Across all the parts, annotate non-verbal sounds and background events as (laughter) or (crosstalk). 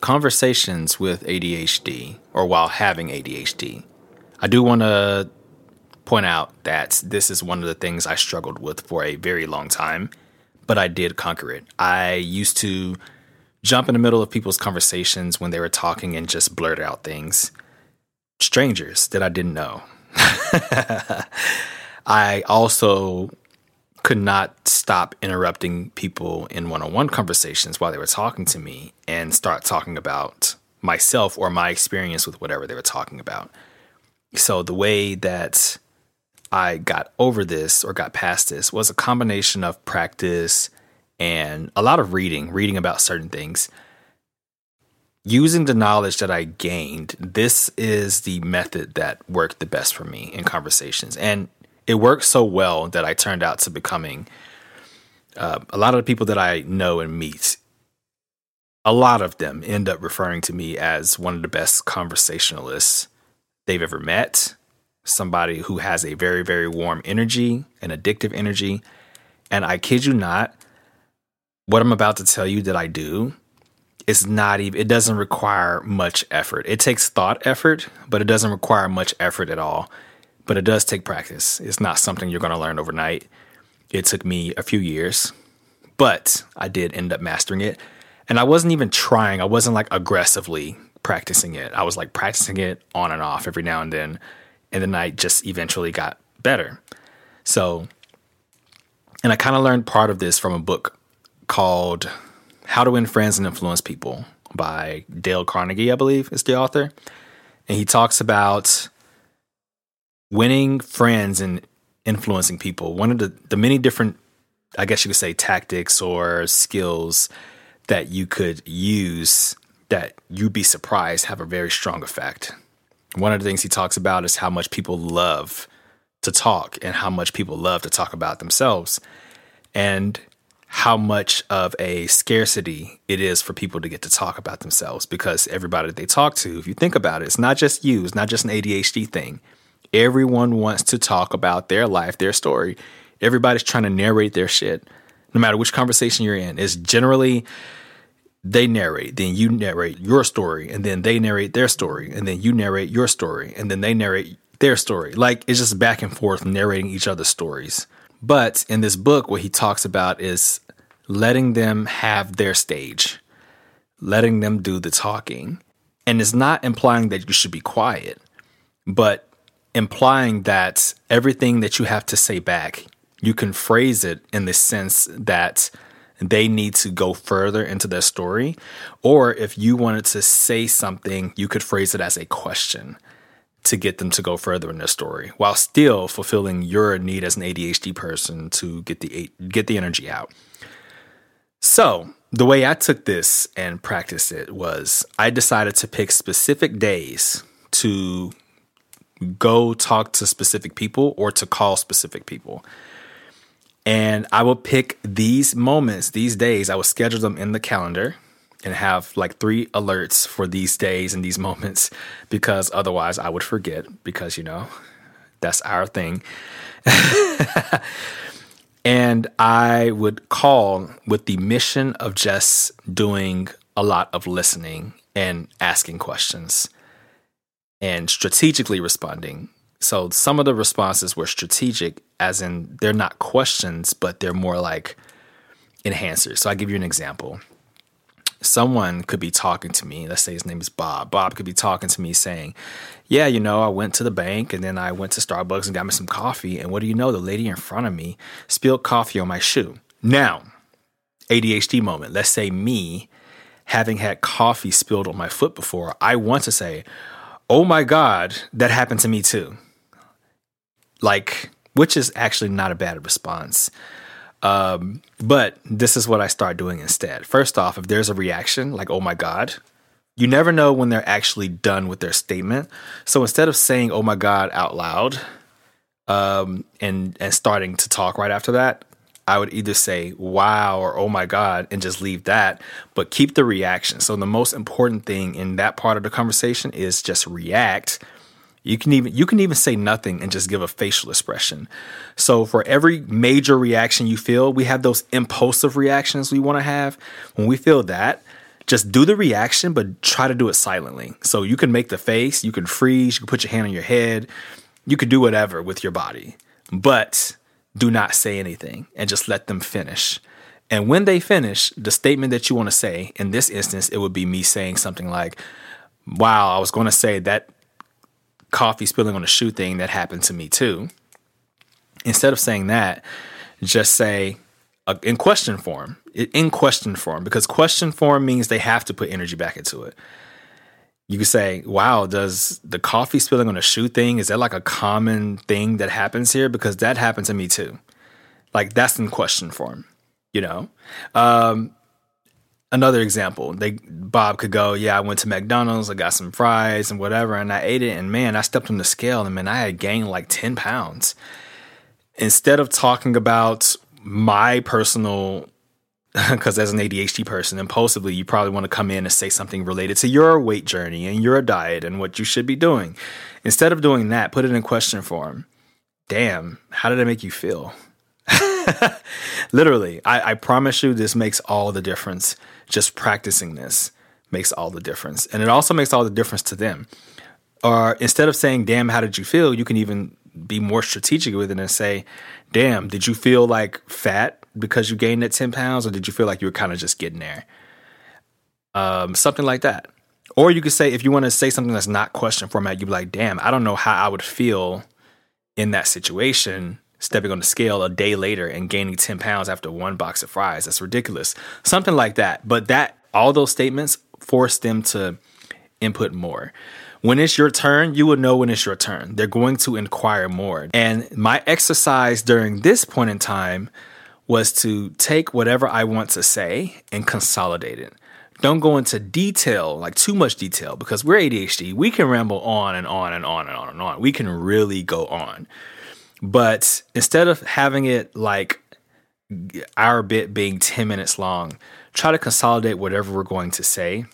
conversations with ADHD or while having ADHD. I do want to point out that this is one of the things I struggled with for a very long time, but I did conquer it. I used to jump in the middle of people's conversations when they were talking and just blurt out things. Strangers that I didn't know. (laughs) I also could not stop interrupting people in one on one conversations while they were talking to me and start talking about myself or my experience with whatever they were talking about. So the way that I got over this or got past this was a combination of practice and a lot of reading, reading about certain things. Using the knowledge that I gained, this is the method that worked the best for me in conversations. And it worked so well that I turned out to becoming uh, a lot of the people that I know and meet. A lot of them end up referring to me as one of the best conversationalists they've ever met. Somebody who has a very, very warm energy, an addictive energy. And I kid you not, what I'm about to tell you that I do is not even, it doesn't require much effort. It takes thought effort, but it doesn't require much effort at all but it does take practice. It's not something you're going to learn overnight. It took me a few years, but I did end up mastering it. And I wasn't even trying, I wasn't like aggressively practicing it. I was like practicing it on and off every now and then. And then I just eventually got better. So, and I kind of learned part of this from a book called How to Win Friends and Influence People by Dale Carnegie, I believe is the author. And he talks about winning friends and influencing people, one of the, the many different, I guess you could say, tactics or skills that you could use that you'd be surprised have a very strong effect. One of the things he talks about is how much people love to talk and how much people love to talk about themselves and how much of a scarcity it is for people to get to talk about themselves because everybody that they talk to, if you think about it, it's not just you, it's not just an ADHD thing. Everyone wants to talk about their life, their story. Everybody's trying to narrate their shit, no matter which conversation you're in. It's generally they narrate, then you narrate your story, and then they narrate their story, and then you narrate your story, and then they narrate their story. Like it's just back and forth narrating each other's stories. But in this book, what he talks about is letting them have their stage, letting them do the talking. And it's not implying that you should be quiet, but implying that everything that you have to say back, you can phrase it in the sense that they need to go further into their story. Or if you wanted to say something, you could phrase it as a question to get them to go further in their story while still fulfilling your need as an ADHD person to get the get the energy out. So, the way I took this and practiced it was I decided to pick specific days to go talk to specific people or to call specific people. And I will pick these moments, these days, I will schedule them in the calendar and have like three alerts for these days and these (laughs) moments because otherwise I would forget because, you know, that's our thing. (laughs) and I would call with the mission of just doing a lot of listening and asking questions and strategically responding. So some of the responses were strategic, as in they're not questions, but they're more like enhancers. So I give you an example. Someone could be talking to me. Let's say his name is Bob. Bob could be talking to me saying, Yeah, you know, I went to the bank and then I went to Starbucks and got me some coffee. And what do you know? The lady in front of me spilled coffee on my shoe. Now, ADHD moment. Let's say me having had coffee spilled on my foot before, I want to say, oh my God, that happened to me too. Like, which is actually not a bad response. Um, but this is what I start doing instead. First off, if there's a reaction like, oh my God, you never know when they're actually done with their statement. So instead of saying, oh my God, out loud, um, and, and starting to talk right after that, I would either say wow or oh my God and just leave that, but keep the reaction. So the most important thing in that part of the conversation is just react. You can even you can even say nothing and just give a facial expression. So for every major reaction you feel, we have those impulsive reactions we want to have. When we feel that, just do the reaction, but try to do it silently. So you can make the face, you can freeze, you can put your hand on your head, you can do whatever with your body, but do not say anything and just let them finish. And when they finish, the statement that you want to say, in this instance, it would be me saying something like, Wow, I was going to say that coffee spilling on the shoe thing that happened to me too. Instead of saying that, just say uh, in question form, in question form, because question form means they have to put energy back into it. You could say, wow, does the coffee spilling on a shoe thing, is that like a common thing that happens here? Because that happened to me too. Like that's in question form, you know? Um, another example, they Bob could go, yeah, I went to McDonald's, I got some fries and whatever, and I ate it, and man, I stepped on the scale, and man, I had gained like 10 pounds instead of talking about my personal (laughs) because as an ADHD person, impulsively, you probably want to come in and say something related to your weight journey and your diet and what you should be doing. Instead of doing that, put it in question form. Damn, how did it make you feel? (laughs) Literally, I, I promise you, this makes all the difference. Just practicing this makes all the difference. And it also makes all the difference to them. Or instead of saying, damn, how did you feel? You can even be more strategic with it and say, damn, did you feel like fat because you gained that 10 pounds or did you feel like you were kind of just getting there? Um, something like that. Or you could say, if you want to say something that's not question format, you'd be like, damn, I don't know how I would feel in that situation, stepping on the scale a day later and gaining 10 pounds after one box of fries. That's ridiculous. Something like that. But that, all those statements force them to input more. When it's your turn, you will know when it's your turn. They're going to inquire more. And my exercise during this point in time was to take whatever I want to say and consolidate it. Don't go into detail, like too much detail, because we're ADHD. We can ramble on and on and on and on and on. We can really go on. But instead of having it like our bit being 10 minutes long, try to consolidate whatever we're going to say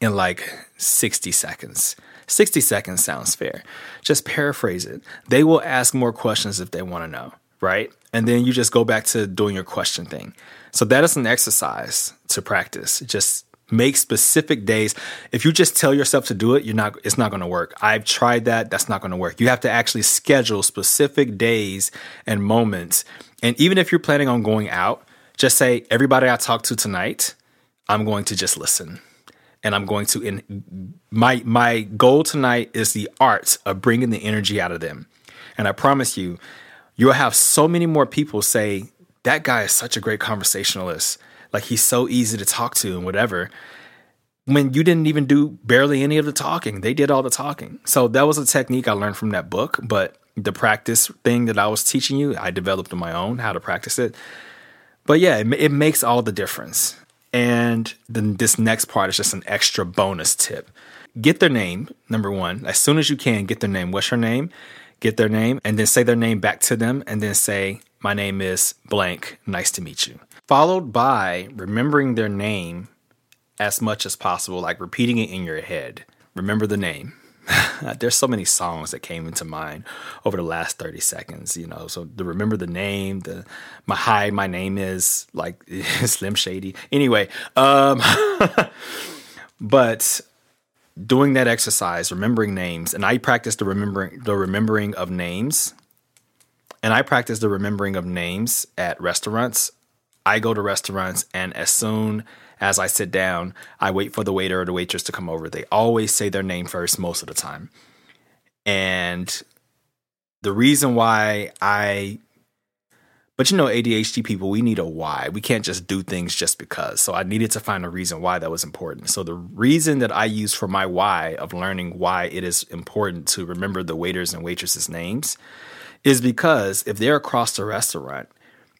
in like 60 seconds. 60 seconds sounds fair. Just paraphrase it. They will ask more questions if they want to know, right? And then you just go back to doing your question thing. So that is an exercise to practice. Just make specific days. If you just tell yourself to do it, you're not it's not going to work. I've tried that, that's not going to work. You have to actually schedule specific days and moments. And even if you're planning on going out, just say everybody I talk to tonight, I'm going to just listen and I'm going to in my my goal tonight is the art of bringing the energy out of them. And I promise you, you'll have so many more people say that guy is such a great conversationalist. Like he's so easy to talk to and whatever. When you didn't even do barely any of the talking, they did all the talking. So that was a technique I learned from that book, but the practice thing that I was teaching you, I developed on my own how to practice it. But yeah, it, it makes all the difference. And then this next part is just an extra bonus tip. Get their name, number one. As soon as you can, get their name. What's your name? Get their name and then say their name back to them and then say, My name is blank. Nice to meet you. Followed by remembering their name as much as possible, like repeating it in your head. Remember the name. (laughs) there's so many songs that came into mind over the last 30 seconds you know so to remember the name the my hi my name is like (laughs) slim shady anyway um (laughs) but doing that exercise remembering names and i practice the remembering the remembering of names and i practice the remembering of names at restaurants i go to restaurants and as soon as I sit down, I wait for the waiter or the waitress to come over. They always say their name first most of the time. And the reason why I but you know, ADHD people, we need a why. We can't just do things just because. So I needed to find a reason why that was important. So the reason that I use for my why of learning why it is important to remember the waiters and waitresses' names is because if they're across the restaurant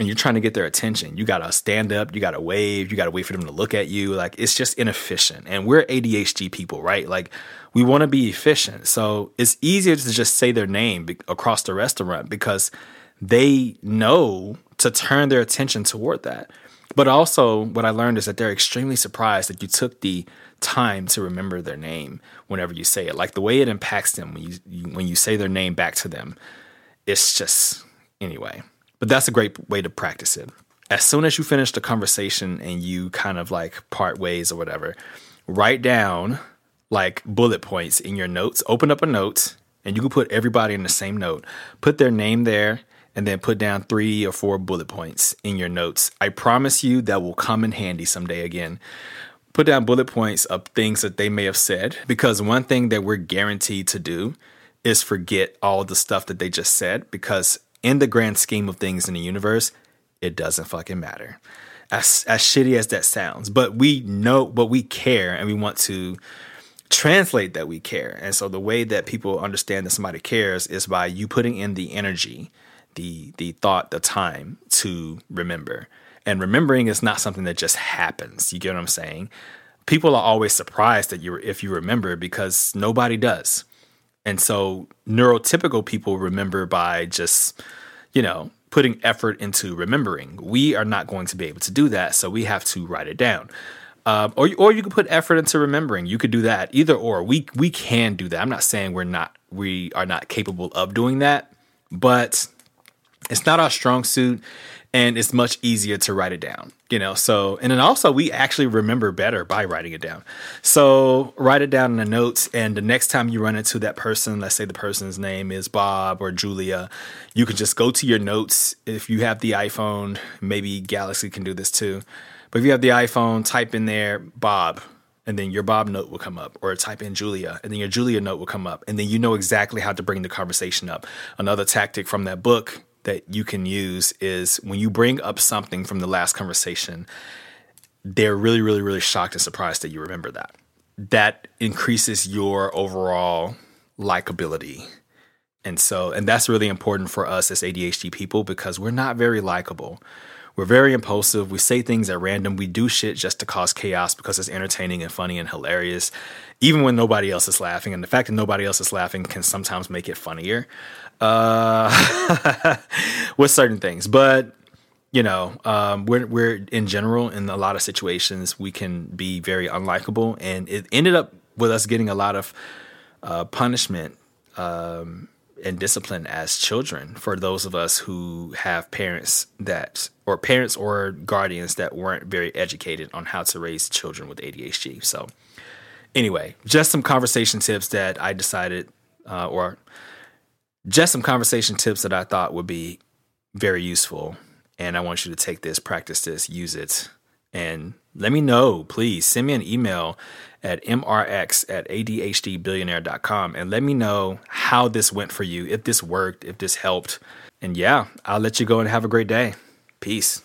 and you're trying to get their attention, you gotta stand up, you gotta wave, you gotta wait for them to look at you. Like it's just inefficient. And we're ADHD people, right? Like we wanna be efficient. So it's easier to just say their name across the restaurant because they know to turn their attention toward that. But also, what I learned is that they're extremely surprised that you took the time to remember their name whenever you say it. Like the way it impacts them when you, you when you say their name back to them. It's just anyway. But that's a great way to practice it. as soon as you finish the conversation and you kind of like part ways or whatever, write down like bullet points in your notes. Open up a note and you can put everybody in the same note. Put their name there and then put down three or four bullet points in your notes. I promise you that will come in handy someday again. Put down bullet points of things that they may have said because one thing that we're guaranteed to do is forget all the stuff that they just said because in the grand scheme of things in the universe, it doesn't fucking matter. As as shitty as that sounds, but we know, but we care, and we want to translate that we care. And so the way that people understand that somebody cares is by you putting in the energy, the the thought, the time to remember. And remembering is not something that just happens. You get what I'm saying? People are always surprised that you if you remember because nobody does. And so neurotypical people remember by just, you know, putting effort into remembering. We are not going to be able to do that, so we have to write it down. Um, or or you could put effort into remembering. You could do that. Either or. We we can do that. I'm not saying we're not we are not capable of doing that, but it's not our strong suit and it's much easier to write it down you know? So and then also we actually remember better by writing it down. So write it down in the notes and the next time you run into that person let's say the person's name is bob or julia you can just go to your notes. If you have the iphone maybe galaxy can do this too. But if you have the iphone type in there bob and then your Bob note will come up, or type in Julia, and then your Julia note will come up, and then you know exactly how to bring the conversation up. Another tactic from that book that you can use is when you bring up something from the last conversation, they're really, really, really shocked and surprised that you remember that. That increases your overall likability. And so, and that's really important for us as ADHD people because we're not very likable. We're very impulsive. We say things at random. We do shit just to cause chaos because it's entertaining and funny and hilarious, even when nobody else is laughing. And the fact that nobody else is laughing can sometimes make it funnier uh, (laughs) with certain things. But you know, um, we're we're in general in a lot of situations we can be very unlikable, and it ended up with us getting a lot of uh, punishment um, and discipline as children for those of us who have parents that or parents or guardians that weren't very educated on how to raise children with ADHD. So, anyway, just some conversation tips that I decided uh, or just some conversation tips that I thought would be very useful. And I want you to take this, practice this, use it, and let me know, please. Send me an email at mrx at adhdbillionaire.com and let me know how this went for you, if this worked, if this helped. And yeah, I'll let you go and have a great day. Peace.